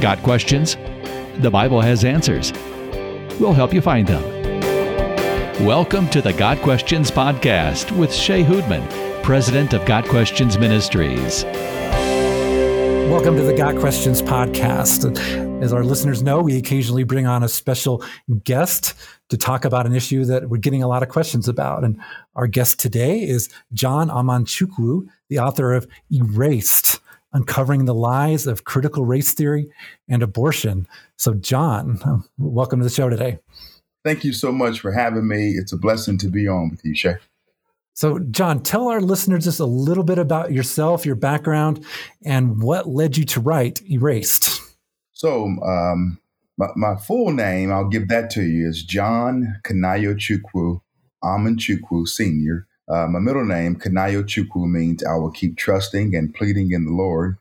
Got questions? The Bible has answers. We'll help you find them. Welcome to the Got Questions Podcast with Shea Houdmann, President of Got Questions Ministries. Welcome to the Got Questions Podcast. As our listeners know, we occasionally bring on a special guest to talk about an issue that we're getting a lot of questions about. And our guest today is John Amanchukwu, the author of Erased uncovering the lies of critical race theory and abortion. So, John, welcome to the show today. Thank you so much for having me. It's a blessing to be on with you, Shea. So, John, tell our listeners just a little bit about yourself, your background, and what led you to write Erased. So, um, my, my, full name, I'll give that to you, is John Kanayo Chukwu Amanchukwu Sr. Uh, my middle name, Kanayo Chukwu, means I will keep trusting and pleading in the Lord.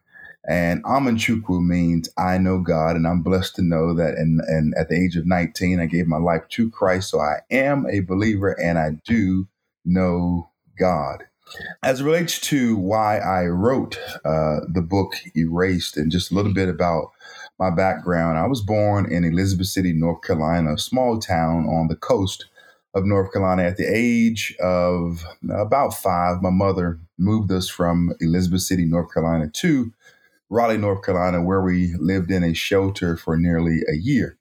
And Amanchukwu means I know God, and I'm blessed to know that. And, and at the age of 19, I gave my life to Christ. So I am a believer and I do know God. As it relates to why I wrote uh, the book Erased and just a little bit about my background, I was born in Elizabeth City, North Carolina, a small town on the coast of North Carolina. At the age of about five, my mother moved us from Elizabeth City, North Carolina to Raleigh, North Carolina, where we lived in a shelter for nearly a year.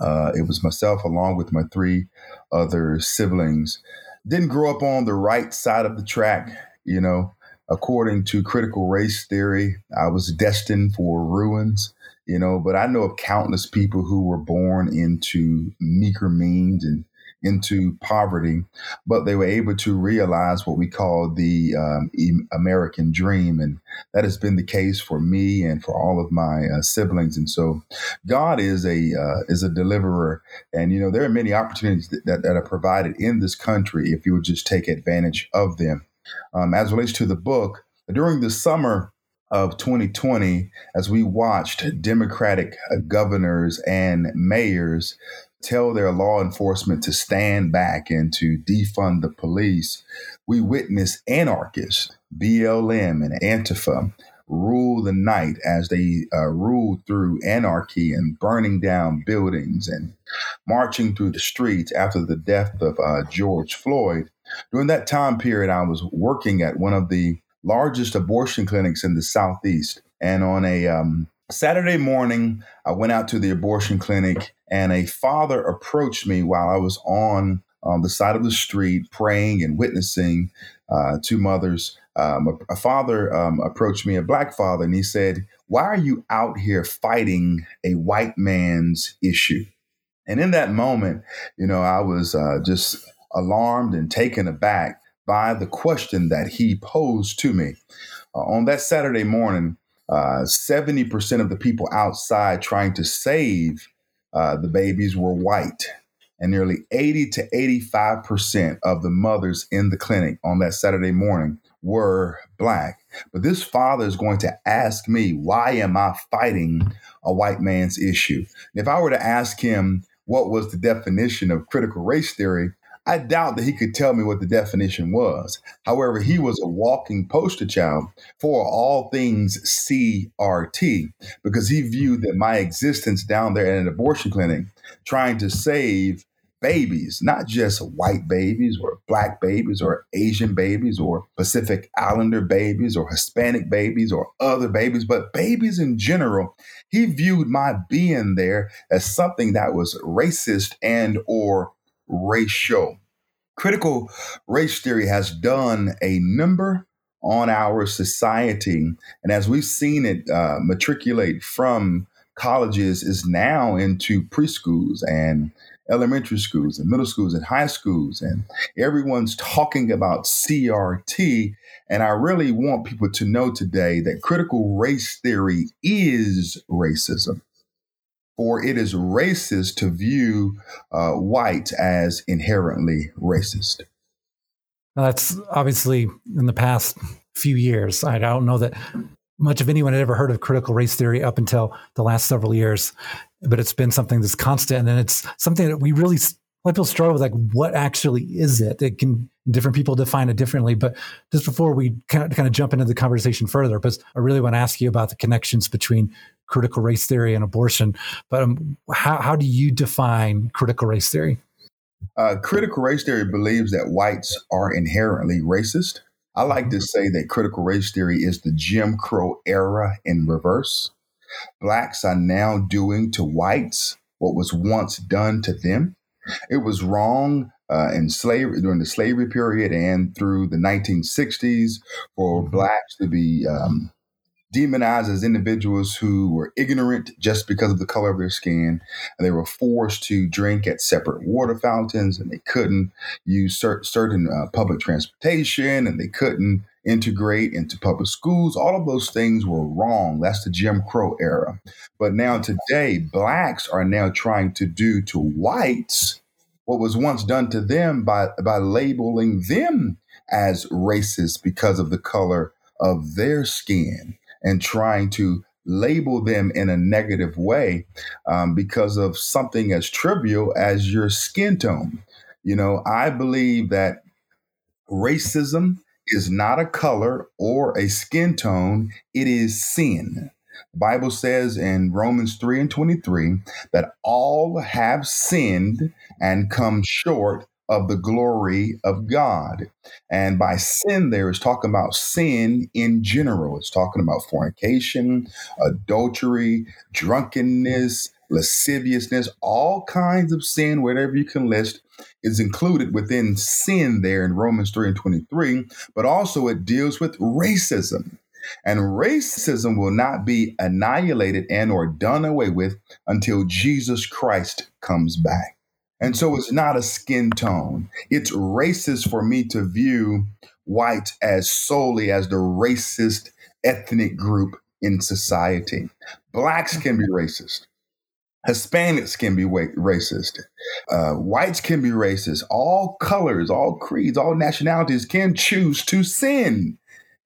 Uh, it was myself, along with my three other siblings. Didn't grow up on the right side of the track, you know. According to critical race theory, I was destined for ruins, you know. But I know of countless people who were born into meager means and into poverty, but they were able to realize what we call the um, American dream. And that has been the case for me and for all of my uh, siblings. And so God is a, uh, is a deliverer. And, you know, there are many opportunities that, that, that, are provided in this country if you would just take advantage of them. Um, as relates to the book, during the summer, of 2020, as we watched Democratic uh, governors and mayors tell their law enforcement to stand back and to defund the police, we witness anarchists, BLM and Antifa, rule the night as they uh, ruled through anarchy and burning down buildings and marching through the streets after the death of uh, George Floyd. During that time period, I was working at one of the largest abortion clinics in the Southeast. And on a um, Saturday morning, I went out to the abortion clinic, and a father approached me while I was on on the side of the street praying and witnessing uh, to mothers. Um, a, a, father um, approached me, a black father, and he said, Why are you out here fighting a white man's issue? And in that moment, you know, I was uh, just alarmed and taken aback by the question that he posed to me. Uh, on that Saturday morning, uh, 70% of the people outside trying to save uh, the babies were white. And nearly 80 to 85% of the mothers in the clinic on that Saturday morning were black. But this father is going to ask me, why am I fighting a white man's issue? And if I were to ask him what was the definition of critical race theory, I doubt that he could tell me what the definition was. However, he was a walking poster child for all things CRT because he viewed that my existence down there at an abortion clinic trying to save babies, not just white babies or black babies or Asian babies or Pacific Islander babies or Hispanic babies or other babies, but babies in general. He viewed my being there as something that was racist and or racial. Critical race theory has done a number on our society. And as we've seen it uh, matriculate from colleges, is now into preschools and elementary schools and middle schools and high schools. And everyone's talking about CRT. And I really want people to know today that critical race theory is racism or it is racist to view uh, whites as inherently racist. that's obviously in the past few years. I don't know that much of anyone had ever heard of critical race theory up until the last several years, but it's been something that's constant, and then it's something that we really people struggle with. Like, what actually is it? It can different people define it differently. But just before we kind of, kind of jump into the conversation further, because I really want to ask you about the connections between critical race theory and abortion. But um, how, how do you define critical race theory? Uh, critical race theory believes that whites are inherently racist. I like to say that critical race theory is the Jim Crow era in reverse. Blacks are now doing to whites what was once done to them. It was wrong uh, in slavery during the slavery period and through the 1960s for mm-hmm. blacks to be um, demonized as individuals who were ignorant just because of the color of their skin. And they were forced to drink at separate water fountains and they couldn't use cer- certain uh, public transportation and they couldn't integrate into public schools. All of those things were wrong. That's the Jim Crow era. But now today, blacks are now trying to do to whites what was once done to them by, by labeling them as racist because of the color of their skin and trying to label them in a negative way um, because of something as trivial as your skin tone. You know, I believe that racism is not a color or a skin tone, it is sin. The Bible says in Romans 3 and 23 that all have sinned and come short of the glory of God. And by sin, there is talking about sin in general. It's talking about fornication, adultery, drunkenness, lasciviousness, all kinds of sin, whatever you can list, is included within sin there in Romans 3 and 23. But also, it deals with racism. And racism will not be annihilated and or done away with until Jesus Christ comes back. And so it's not a skin tone. It's racist for me to view whites as solely as the racist ethnic group in society. Blacks can be racist. Hispanics can be racist. Uh, whites can be racist. All colors, all creeds, all nationalities can choose to sin.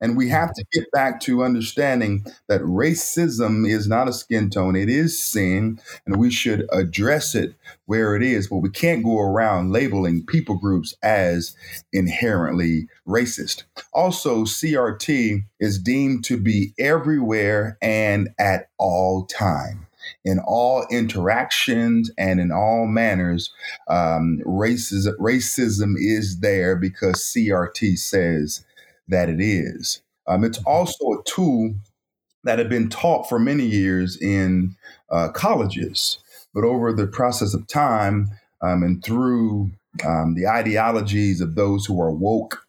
And we have to get back to understanding that racism is not a skin tone, it is sin, and we should address it where it is. But we can't go around labeling people groups as inherently racist. Also, CRT is deemed to be everywhere and at all time in all interactions and in all manners, um, racism, racism is there because CRT says that it is. Um, it's also a tool that had been taught for many years in uh, colleges, but over the process of time um, and through um, the ideologies of those who are woke,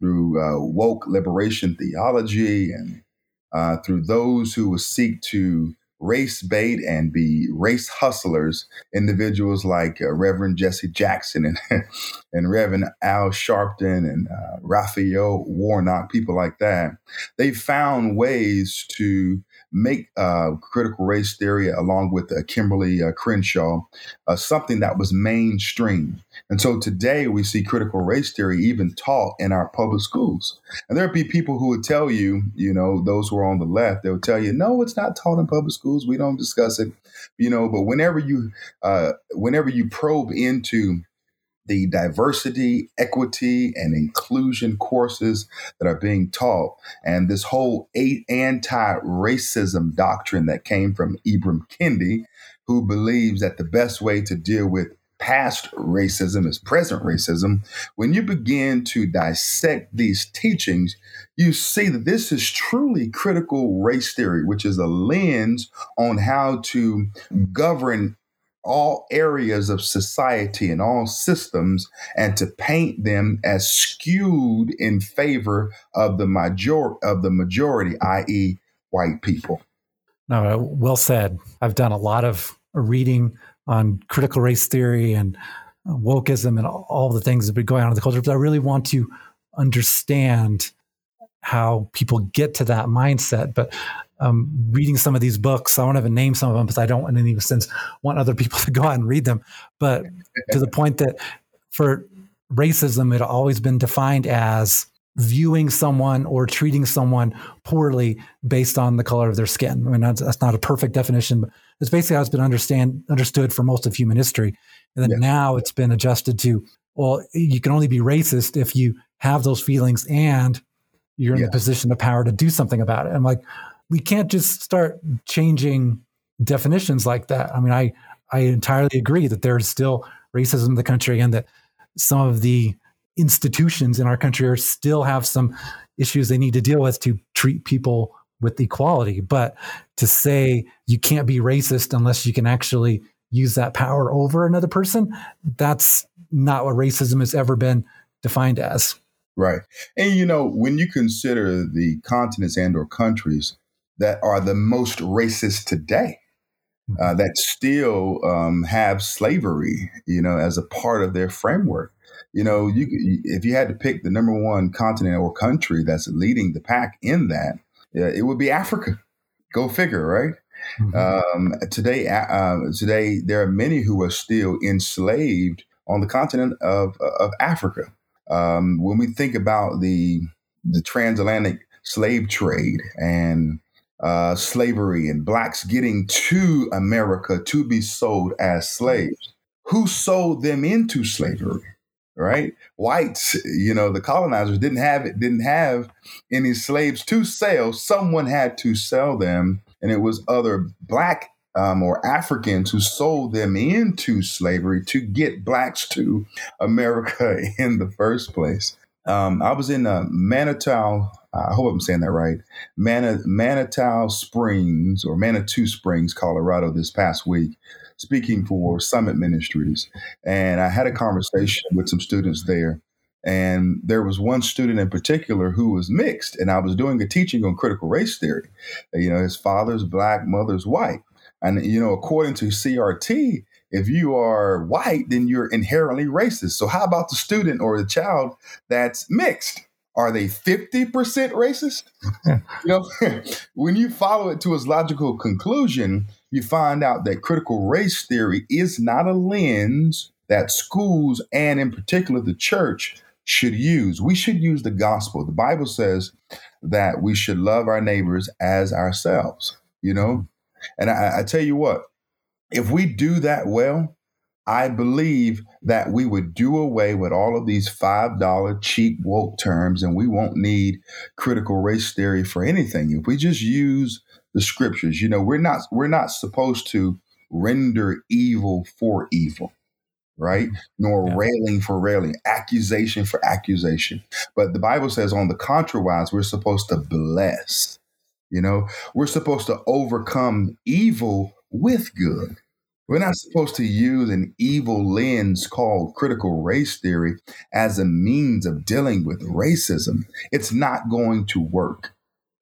through uh, woke liberation theology, and uh, through those who will seek to race bait and be race hustlers, individuals like uh, Reverend Jesse Jackson and, and Reverend Al Sharpton and uh, Raphael Warnock, people like that, they found ways to make uh, critical race theory, along with uh, Kimberlé uh, Crenshaw, uh, something that was mainstream. And so today we see critical race theory even taught in our public schools. And there'll be people who would tell you, you know, those who are on the left, they'll tell you, no, it's not taught in public schools. We don't discuss it, you know. But whenever you, uh, whenever you probe into the diversity, equity, and inclusion courses that are being taught, and this whole anti racism doctrine that came from Ibram Kendi, who believes that the best way to deal with past racism is present racism. When you begin to dissect these teachings, you see that this is truly critical race theory, which is a lens on how to govern all areas of society and all systems and to paint them as skewed in favor of the major of the majority, i.e., white people. No, uh, well said. I've done a lot of reading on critical race theory and wokeism and all the things that have been going on in the culture, but I really want to understand how people get to that mindset. But um, reading some of these books. I won't even name some of them because I don't, in any sense, want other people to go out and read them. But to the point that for racism, it always been defined as viewing someone or treating someone poorly based on the color of their skin. I mean, that's, that's not a perfect definition, but it's basically how it's been understand understood for most of human history. And then yeah. now it's been adjusted to, well, you can only be racist if you have those feelings and you're in yeah. the position of power to do something about it. I'm like, we can't just start changing definitions like that. I mean, I I entirely agree that there's still racism in the country and that some of the institutions in our country are still have some issues they need to deal with to treat people with equality. But to say you can't be racist unless you can actually use that power over another person, that's not what racism has ever been defined as. Right. And you know, when you consider the continents and or countries that are the most racist today, uh, that still um, have slavery, you know, as a part of their framework. You know, you if you had to pick the number one continent or country that's leading the pack in that, it would be Africa. Go figure, right? Mm-hmm. Um, today, uh, today there are many who are still enslaved on the continent of of Africa. Um, when we think about the the transatlantic slave trade and uh, slavery and blacks getting to America to be sold as slaves, who sold them into slavery? Right, whites. You know, the colonizers didn't have it. Didn't have any slaves to sell. Someone had to sell them, and it was other black um, or Africans who sold them into slavery to get blacks to America in the first place. Um, I was in uh, I hope I'm saying that right, Man- Springs or Manitou Springs, Colorado, this past week, speaking for Summit Ministries. And I had a conversation with some students there. And there was one student in particular who was mixed, and I was doing a teaching on critical race theory. You know, his father's black, mother's white. And, you know, according to CRT, if you are white, then you're inherently racist. So, how about the student or the child that's mixed? Are they 50% racist? you know, when you follow it to its logical conclusion, you find out that critical race theory is not a lens that schools and, in particular, the church should use. We should use the gospel. The Bible says that we should love our neighbors as ourselves, you know? And I, I tell you what, if we do that well, I believe that we would do away with all of these $5 cheap woke terms and we won't need critical race theory for anything. If we just use the scriptures, you know, we're not we're not supposed to render evil for evil, right? Nor yeah. railing for railing, accusation for accusation. But the Bible says on the contrawise, we're supposed to bless. You know, we're supposed to overcome evil with good. We're not supposed to use an evil lens called critical race theory as a means of dealing with racism. It's not going to work.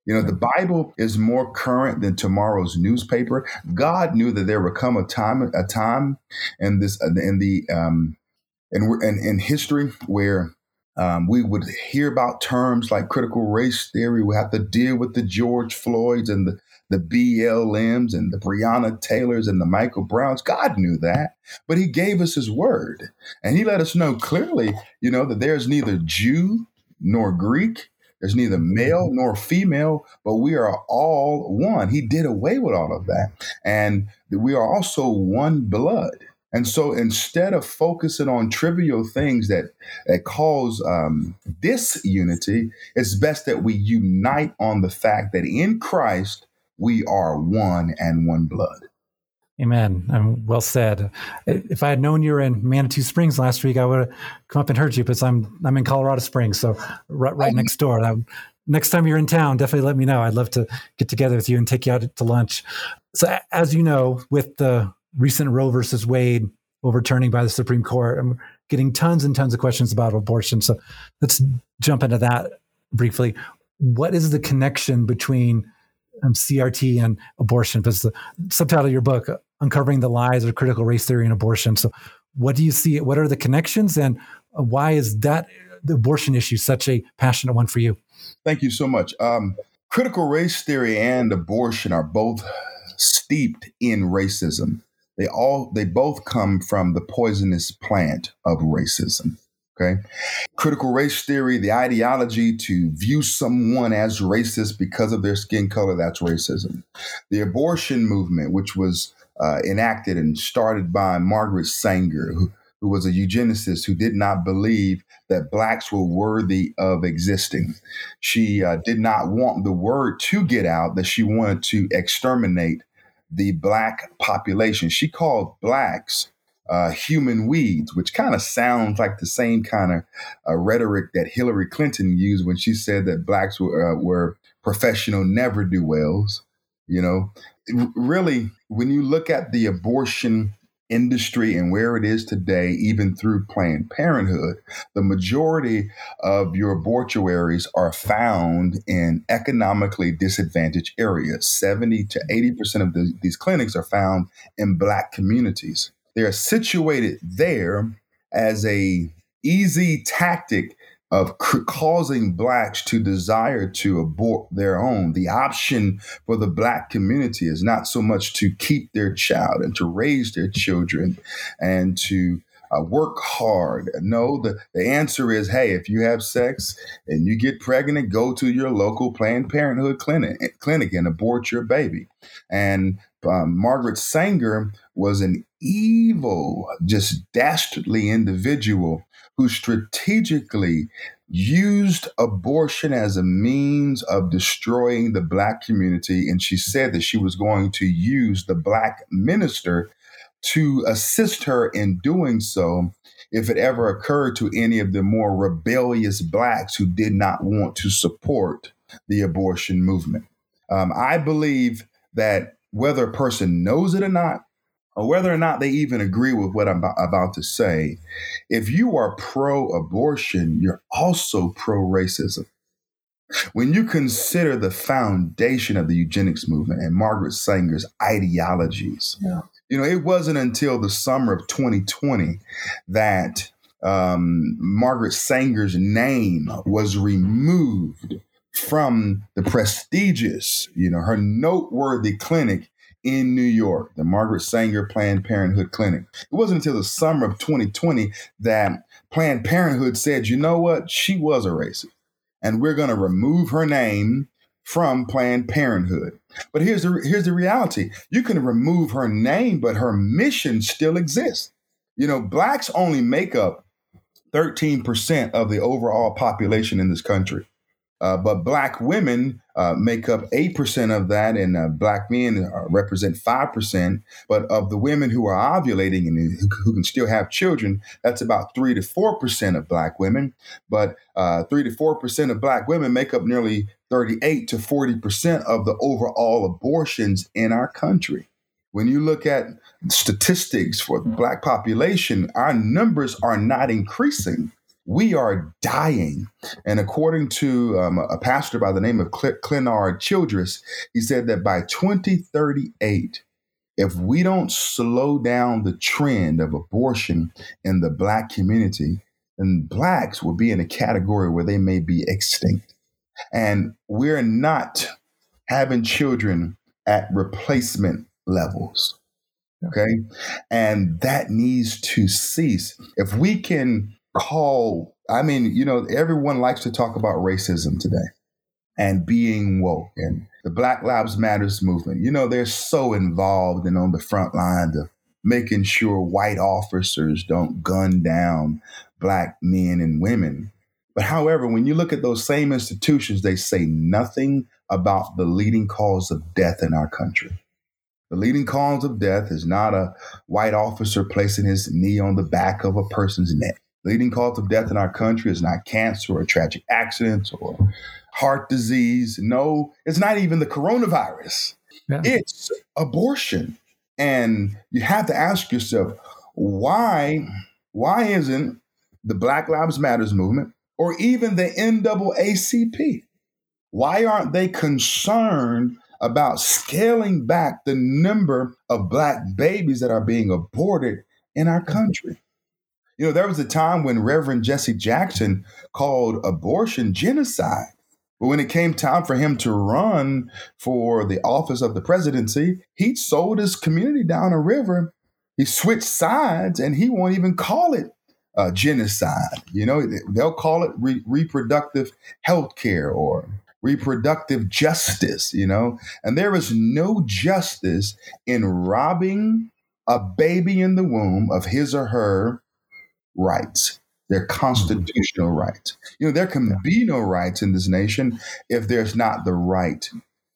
You know, the Bible is more current than tomorrow's newspaper. God knew that there would come a time, a time in this, in the, um, in, in, in history where um, we would hear about terms like critical race theory. We have to deal with the George Floyds and the, the BLMs and the Breonna Taylors and the Michael Browns. God knew that, but He gave us His word. And He let us know clearly, you know, that there's neither Jew nor Greek, there's neither male nor female, but we are all one. He did away with all of that. And we are also one blood. And so instead of focusing on trivial things that, that cause um, disunity, it's best that we unite on the fact that in Christ, we are one and one blood. Amen. Um, well said. If I had known you were in Manitou Springs last week, I would have come up and heard you because I'm I'm in Colorado Springs, so right, right next door. next time you're in town, definitely let me know. I'd love to get together with you and take you out to lunch. So, as you know, with the recent Roe versus Wade overturning by the Supreme Court. I'm getting tons and tons of questions about abortion. So let's jump into that briefly. What is the connection between um, CRT and abortion? Because the subtitle of your book, Uncovering the Lies of Critical Race Theory and Abortion. So, what do you see? What are the connections, and why is that the abortion issue such a passionate one for you? Thank you so much. Um, critical race theory and abortion are both steeped in racism. They all they both come from the poisonous plant of racism. Okay. Critical race theory, the ideology to view someone as racist because of their skin color, that's racism. The abortion movement, which was uh, enacted and started by Margaret Sanger, who, who was a eugenicist who did not believe that blacks were worthy of existing. She uh, did not want the word to get out that she wanted to exterminate the black population. She called blacks uh, human weeds, which kind of sounds like the same kind of uh, rhetoric that Hillary Clinton used when she said that blacks were, uh, were professional never do wells. You know, really, when you look at the abortion industry and where it is today, even through Planned Parenthood, the majority of your abortuaries are found in economically disadvantaged areas. 70 to 80% of the, these clinics are found in Black communities. They are situated there as a easy tactic of causing blacks to desire to abort their own. The option for the black community is not so much to keep their child and to raise their children and to uh, work hard. No, the, the answer is hey, if you have sex and you get pregnant, go to your local Planned Parenthood clinic, clinic and abort your baby. And um, Margaret Sanger was an evil, just dastardly individual who strategically used abortion as a means of destroying the black community. And she said that she was going to use the black minister to assist her in doing so if it ever occurred to any of the more rebellious blacks who did not want to support the abortion movement. Um, I believe that whether a person knows it or not, or whether or not they even agree with what I'm about to say, if you are pro abortion, you're also pro racism. When you consider the foundation of the eugenics movement and Margaret Sanger's ideologies, yeah. you know, it wasn't until the summer of 2020 that um, Margaret Sanger's name was removed from the prestigious, you know, her noteworthy clinic in New York, the Margaret Sanger Planned Parenthood Clinic. It wasn't until the summer of 2020 that Planned Parenthood said, you know what, she was a racist, and we're going to remove her name from Planned Parenthood. But here's the here's the reality: you can remove her name, but her mission still exists. You know, blacks only make up 13% of the overall population in this country. Uh, but black women uh, make up 8% of that, and uh, black men uh, represent 5%. But of the women who are ovulating and who, who, can still have children, that's about 3 to 4% of black women. But uh, 3 to 4% of black women make up nearly 38 to 40% of the overall abortions in our country. When you look at statistics for the black population, our numbers are not increasing we are dying. And according to um, a pastor by the name of Cl- Childress, he said that by 2038, if we don't slow down the trend of abortion in the black community, then blacks will be in a category where they may be extinct. And we're not having children at replacement levels. Okay. And that needs to cease. If we can call, I mean, you know, everyone likes to talk about racism today and being woke and the Black Lives Matters movement. You know, they're so involved and on the front lines of making sure white officers don't gun down black men and women. But however, when you look at those same institutions, they say nothing about the leading cause of death in our country. The leading cause of death is not a white officer placing his knee on the back of a person's neck leading cause of death in our country is not cancer or tragic accidents or heart disease. No, it's not even the coronavirus. Yeah. It's abortion. And you have to ask yourself, why, why isn't the Black Lives Matters movement or even the NAACP? Why aren't they concerned about scaling back the number of black babies that are being aborted in our country? You know, there was a time when Reverend Jesse Jackson called abortion genocide. But when it came time for him to run for the office of the presidency, he sold his community down a river. He switched sides and he won't even call it uh, genocide. You know, they'll call it re- reproductive health care or reproductive justice, you know. And there is no justice in robbing a baby in the womb of his or her rights. They're constitutional rights. You know, there can be no rights in this nation if there's not the right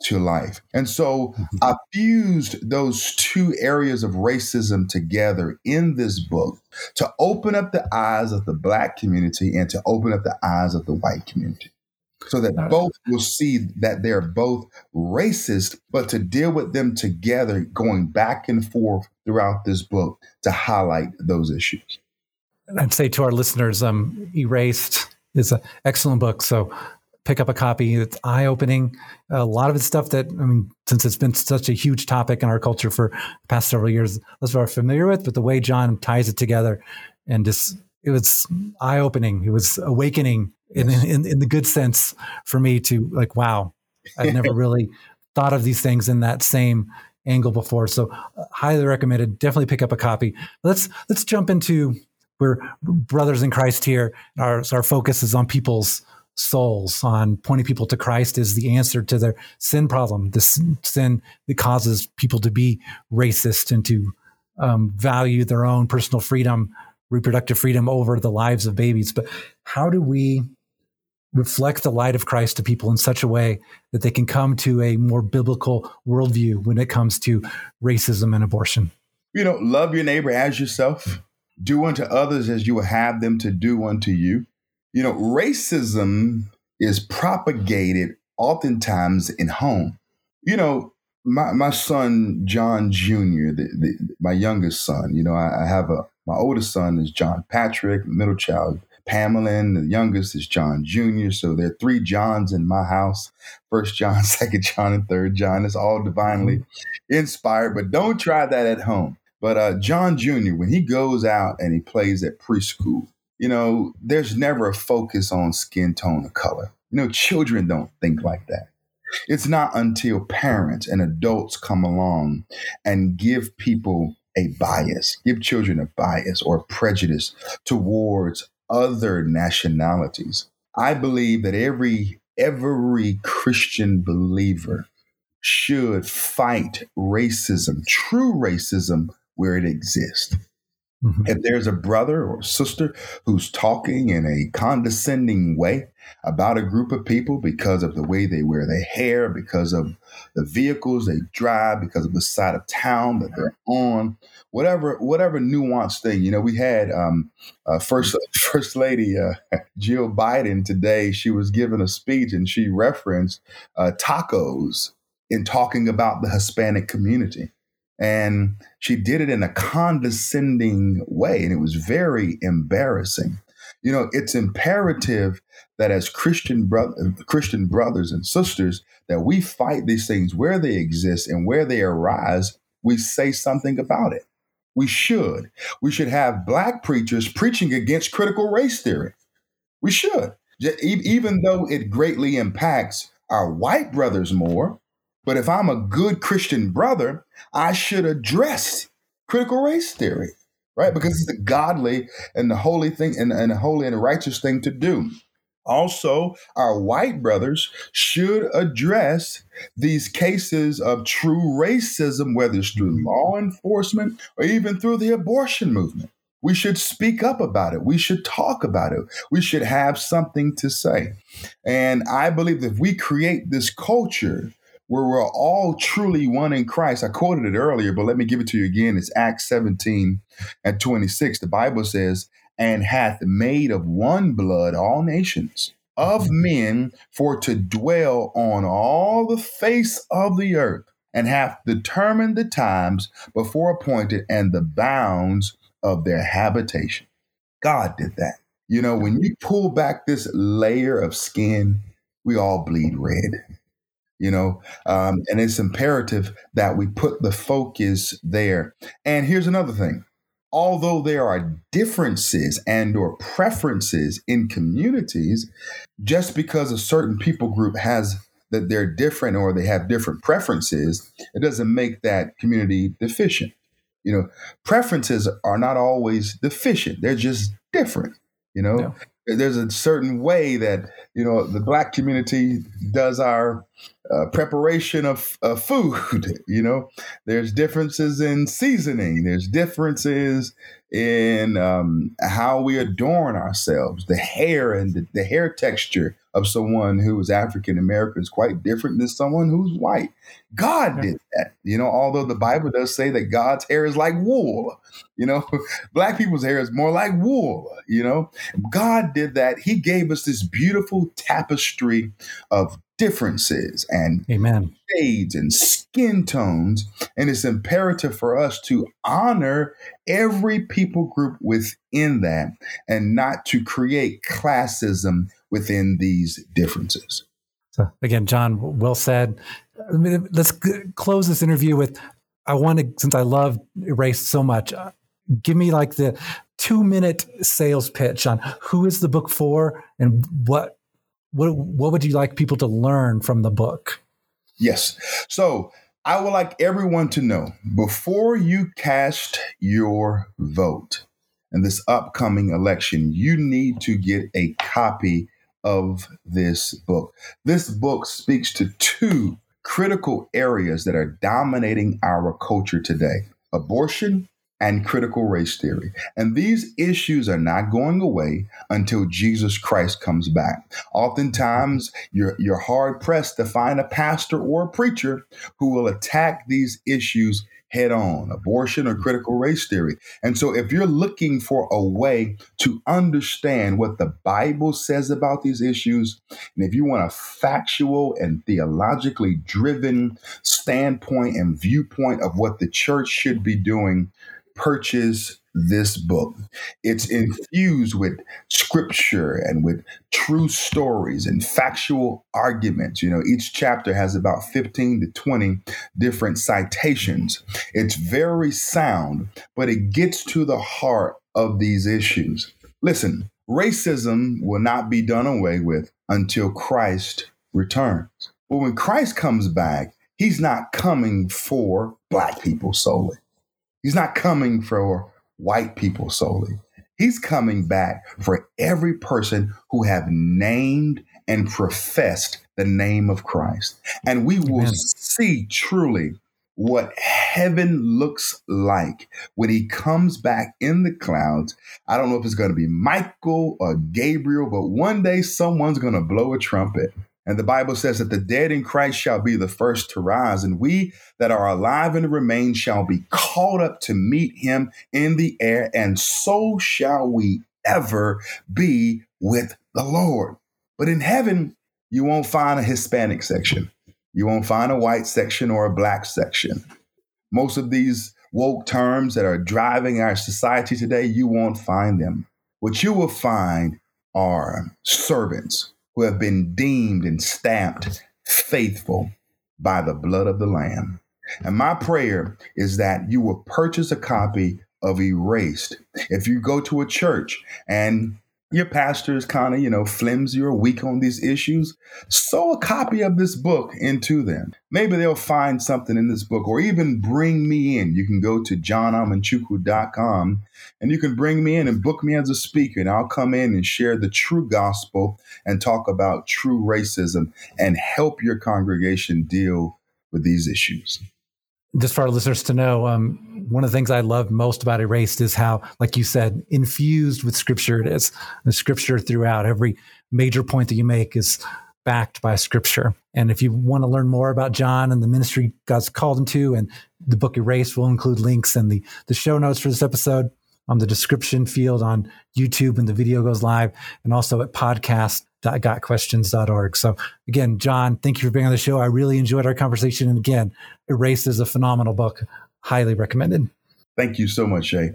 to life. And so mm-hmm. I fused those two areas of racism together in this book to open up the eyes of the black community and to open up the eyes of the white community. So that both will see that they're both racist, but to deal with them together, going back and forth throughout this book to highlight those issues. I'd say to our listeners, um, Erased is an excellent book. So pick up a copy. It's eye opening. A lot of it's stuff that, I mean, since it's been such a huge topic in our culture for the past several years, those of us are familiar with, but the way John ties it together and just, it was eye opening. It was awakening in, in, in the good sense for me to like, wow, I've never really thought of these things in that same angle before. So uh, highly recommended. Definitely pick up a copy. Let's, let's jump into, we're brothers in Christ here. Our, our focus is on people's souls on pointing people to Christ is the answer to their sin problem, the sin that causes people to be racist and to um, value their own personal freedom, reproductive freedom over the lives of babies. But how do we reflect the light of Christ to people in such a way that they can come to a more biblical worldview when it comes to racism and abortion? You know, love your neighbor as yourself. Do unto others as you will have them to do unto you. You know, racism is propagated oftentimes in home. You know, my, my son, John Jr., the, the, my youngest son, you know, I, I have a, my oldest son is John Patrick, middle child, Pamela, and the youngest is John Jr. So there are three Johns in my house. First John, second John, and third John. It's all divinely mm-hmm. inspired, but don't try that at home. But uh, John Jr., when he goes out and he plays at preschool, you know, there's never a focus on skin tone or color. You know, children don't think like that. It's not until parents and adults come along and give people a bias, give children a bias or prejudice towards other nationalities. I believe that every every Christian believer should fight racism, true racism where it exists. Mm-hmm. If there's a brother or sister who's talking in a condescending way about a group of people because of the way they wear their hair, because of the vehicles they drive, because of the side of town that they're on, whatever whatever nuanced thing. You know, we had um, uh, first First Lady uh, Jill Biden today. She was giving a speech and she referenced uh, tacos in talking about the Hispanic community. And she did it in a condescending way, and it was very embarrassing. You know, it's imperative that as Christian brother, Christian brothers and sisters, that we fight these things where they exist and where they arise. We say something about it. We should. We should have black preachers preaching against critical race theory. We should, even though it greatly impacts our white brothers more. But if I'm a good Christian brother, I should address critical race theory, right? Because it's the godly and the holy thing and, and the holy and righteous thing to do. Also, our white brothers should address these cases of true racism, whether it's through law enforcement or even through the abortion movement. We should speak up about it. We should talk about it. We should have something to say. And I believe that if we create this culture where we're all truly one in Christ. I quoted it earlier, but let me give it to you again. It's Acts 17 and 26. The Bible says, and hath made of one blood all nations of mm-hmm. men for to dwell on all the face of the earth, and hath determined the times before appointed and the bounds of their habitation. God did that. You know, when you pull back this layer of skin, we all bleed red you know um, and it's imperative that we put the focus there. And here's another thing. Although there are differences and or preferences in communities just because a certain people group has that they're different or they have different preferences it doesn't make that community deficient. You know preferences are not always deficient. They're just different you know? No there's a certain way that you know the black community does our uh, preparation of, of food. You know, there's differences in seasoning. There's differences in um, how we adorn ourselves. The hair and the, the hair texture of someone who is African American is quite different than someone who's white. God did that. You know, although the Bible does say that God's hair is like wool. You know, black people's hair is more like wool. You know, God did that. He gave us this beautiful tapestry of differences and Amen. shades and skin tones. And it's imperative for us to honor every people group within that and not to create classism within these differences. So again, John, well said. Let's close this interview with I want to, since I love Erased so much, uh, give me like the two minute sales pitch on who is the book for and what what what would you like people to learn from the book? Yes. So I would like everyone to know before you cast your vote in this upcoming election, you need to get a copy of this book. This book speaks to two critical areas that are dominating our culture today abortion and critical race theory. And these issues are not going away until Jesus Christ comes back. Oftentimes, you're, you're hard pressed to find a pastor or a preacher who will attack these issues head on abortion or critical race theory. And so, if you're looking for a way to understand what the Bible says about these issues, and if you want a factual and theologically driven standpoint and viewpoint of what the church should be doing, purchase this book. It's infused with scripture and with true stories and factual arguments. You know, each chapter has about 15 to 20 different citations. It's very sound, but it gets to the heart of these issues. Listen, racism will not be done away with until Christ returns. But when Christ comes back, he's not coming for black people solely. He's not coming for white people solely. He's coming back for every person who have named and professed the name of Christ. And we will Amen. see truly what heaven looks like when he comes back in the clouds. I don't know if it's going to be Michael or Gabriel, but one day someone's going to blow a trumpet and the Bible says that the dead in Christ shall be the first to rise, and we that are alive and remain shall be called up to meet him in the air, and so shall we ever be with the Lord. But in heaven, you won't find a Hispanic section. You won't find a white section or a black section. Most of these woke terms that are driving our society today, you won't find them. What you will find are servants who have been deemed and stamped faithful by the blood of the Lamb. And my prayer is that you will purchase a copy of Erased. If you go to a church and your pastor is kind of, you know, flimsy or weak on these issues, sow a copy of this book into them. Maybe they'll find something in this book or even bring me in. You can go to johnamanchukwu.com and you can bring me in and book me as a speaker and I'll come in and share the true gospel and talk about true racism and help your congregation deal with these issues just for our listeners to know, um, one of the things I love most about Erased is how, like you said, infused with scripture it is. The scripture throughout every major point that you make is backed by scripture. And if you want to learn more about John and the ministry God's called him to, and the book Erased will include links and the, the show notes for this episode on the description field on YouTube when the video goes live, and also at podcast. podcast.gotquestions.org. So again, John, thank you for being on the show. I really enjoyed our conversation. And again, Erased is a phenomenal book. Highly recommended. Thank you so much, Shea.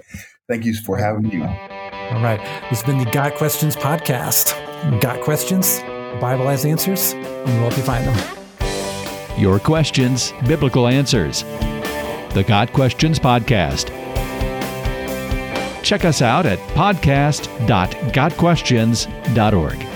Thank you for having me All right. This has been the Got Questions podcast. Got questions? Bible has answers, and we'll help you find them. Your questions, biblical answers. The Got Questions podcast. Check us out at podcast.gotquestions.org.